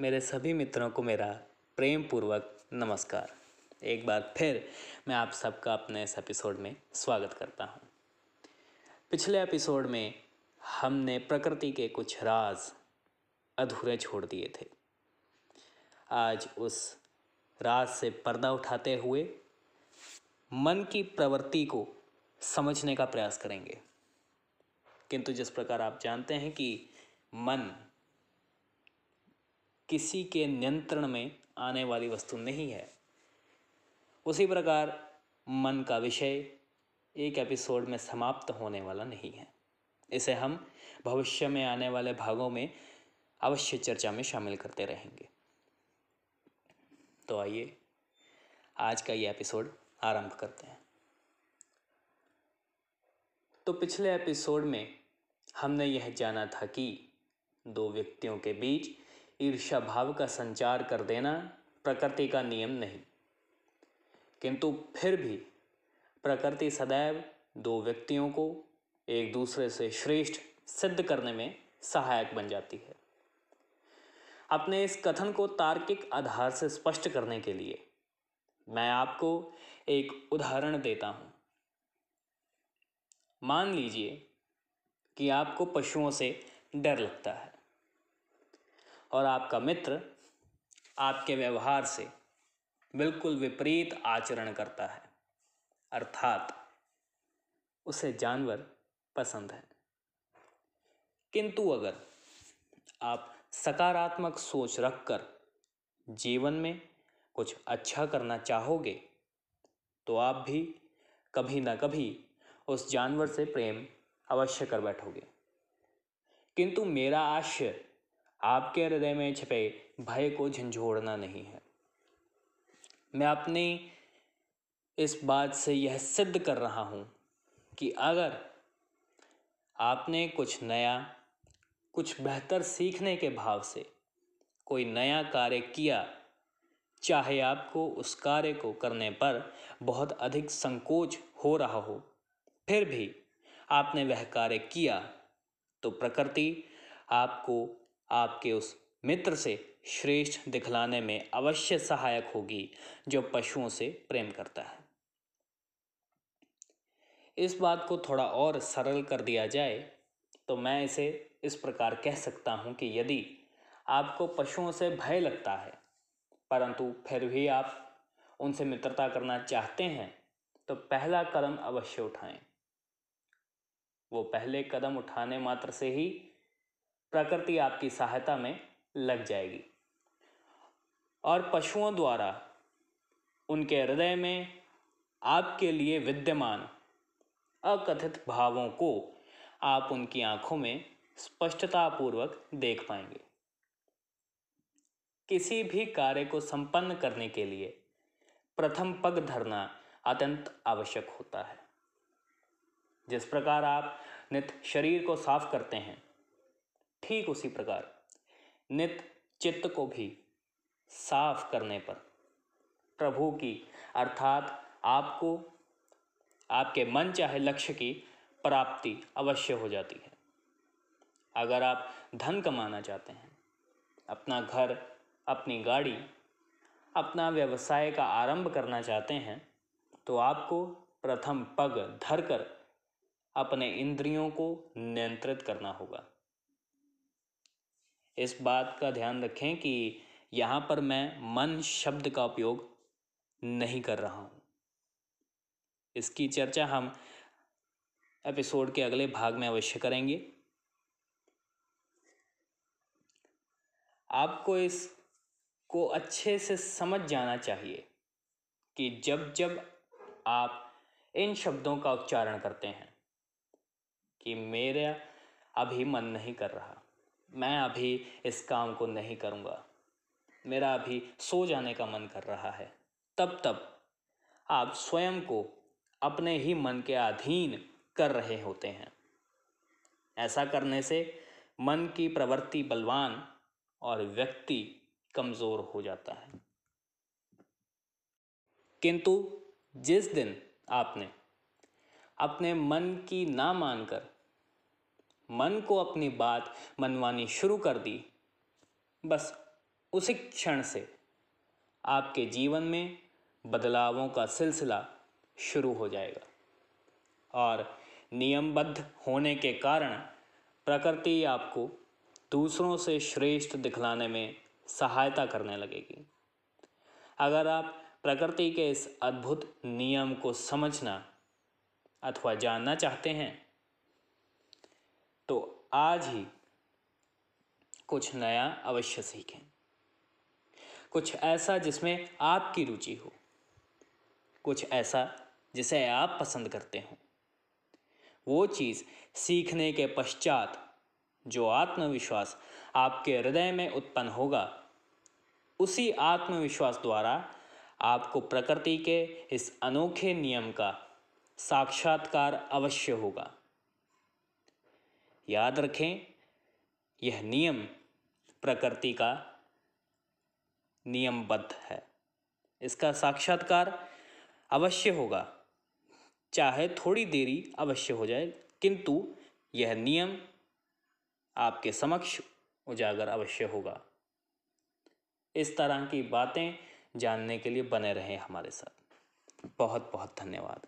मेरे सभी मित्रों को मेरा प्रेम पूर्वक नमस्कार। एक बार फिर मैं आप सबका अपने इस एपिसोड में स्वागत करता हूँ। पिछले एपिसोड में हमने प्रकृति के कुछ राज अधूरे छोड़ दिए थे। आज उस राज से पर्दा उठाते हुए मन की प्रवृत्ति को समझने का प्रयास करेंगे। किंतु जिस प्रकार आप जानते हैं कि मन किसी के नियंत्रण में आने वाली वस्तु नहीं है। उसी प्रकार मन का विषय एक एपिसोड में समाप्त होने वाला नहीं है। इसे हम भविष्य में आने वाले भागों में अवश्य चर्चा में शामिल करते रहेंगे। तो आइए, आज का ये एपिसोड आरंभ करते हैं। तो पिछले एपिसोड में हमने यह जाना था कि दो व्यक्तियों के बीच ईर्ष्या भाव का संचार कर देना प्रकृति का नियम नहीं। किंतु फिर भी प्रकृति सदैव दो व्यक्तियों को एक दूसरे से श्रेष्ठ सिद्ध करने में सहायक बन जाती है। अपने इस कथन को तार्किक आधार से स्पष्ट करने के लिए मैं आपको एक उदाहरण देता हूँ। मान लीजिए कि आपको पशुओं से डर लगता है। और आपका मित्र आपके व्यवहार से बिल्कुल विपरीत आचरण करता है। अर्थात उसे जानवर पसंद है। किंतु अगर आप सकारात्मक सोच रखकर जीवन में कुछ अच्छा करना चाहोगे तो आप भी कभी ना कभी उस जानवर से प्रेम अवश्य कर बैठोगे। किंतु मेरा आशय आपके हृदय में छिपे भय को झंझोड़ना नहीं है। मैं अपनी इस बात से यह सिद्ध कर रहा हूँ कि अगर आपने कुछ नया, कुछ बेहतर सीखने के भाव से कोई नया कार्य किया, चाहे आपको उस कार्य को करने पर बहुत अधिक संकोच हो रहा हो, फिर भी आपने वह कार्य किया तो प्रकृति आपको आपके उस मित्र से श्रेष्ठ दिखलाने में अवश्य सहायक होगी, जो पशुओं से प्रेम करता है। इस बात को थोड़ा और सरल कर दिया जाए तो मैं इसे इस प्रकार कह सकता हूँ कि यदि आपको पशुओं से भय लगता है, परंतु फिर भी आप उनसे मित्रता करना चाहते हैं तो पहला कदम अवश्य उठाएँ। वो पहले कदम उठाने मात्र से ही प्रकृति आपकी सहायता में लग जाएगी। और पशुओं द्वारा उनके हृदय में आपके लिए विद्यमान, अकथित भावों को आप उनकी आँखों में स्पष्टतापूर्वक देख पाएँगे। किसी भी कार्य को संपन्न करने के लिए प्रथम पग धरना अत्यंत आवश्यक होता है। जिस प्रकार आप नित शरीर को साफ़ करते हैं ठीक उसी प्रकार नित चित्त को भी साफ़ करने पर प्रभु की, अर्थात आपको, आपके मन चाहे लक्ष्य की प्राप्ति अवश्य हो जाती है। अगर आप धन कमाना चाहते हैं, अपना घर, अपनी गाड़ी, अपना व्यवसाय का आरंभ करना चाहते हैं तो आपको प्रथम पग धरकर अपने इंद्रियों को नियंत्रित करना होगा। इस बात का ध्यान रखें कि यहाँ पर मैं मन शब्द का उपयोग नहीं कर रहा हूँ। इसकी चर्चा हम एपिसोड के अगले भाग में अवश्य करेंगे। आपको इस को अच्छे से समझ जाना चाहिए कि जब जब आप इन शब्दों का उच्चारण करते हैं कि मेरा अभी मन नहीं कर रहा। मैं अभी इस काम को नहीं करूँगा। मेरा अभी सो जाने का मन कर रहा है। तब तब आप स्वयं को अपने ही मन के अधीन कर रहे होते हैं। ऐसा करने से मन की प्रवृत्ति बलवान और व्यक्ति कमज़ोर हो जाता है। किंतु जिस दिन आपने अपने मन की ना मानकर मन को अपनी बात मनवानी शुरू कर दी। बस उसी क्षण से आपके जीवन में बदलावों का सिलसिला शुरू हो जाएगा और नियमबद्ध होने के कारण प्रकृति आपको दूसरों से श्रेष्ठ दिखलाने में सहायता करने लगेगी। अगर आप प्रकृति के इस अद्भुत नियम को समझना अथवा जानना चाहते हैं आज ही कुछ नया अवश्य सीखें। कुछ ऐसा जिसमें आपकी रुचि हो। कुछ ऐसा जिसे आप पसंद करते हो। वो चीज़ सीखने के पश्चात जो आत्मविश्वास आपके हृदय में उत्पन्न होगा, उसी आत्मविश्वास द्वारा आपको प्रकृति के इस अनोखे नियम का साक्षात्कार अवश्य होगा। याद रखें, यह नियम प्रकृति का नियमबद्ध है। इसका साक्षात्कार अवश्य होगा। चाहे थोड़ी देरी अवश्य हो जाए, किंतु यह नियम आपके समक्ष उजागर अवश्य होगा। इस तरह की बातें जानने के लिए बने रहें हमारे साथ। बहुत बहुत धन्यवाद।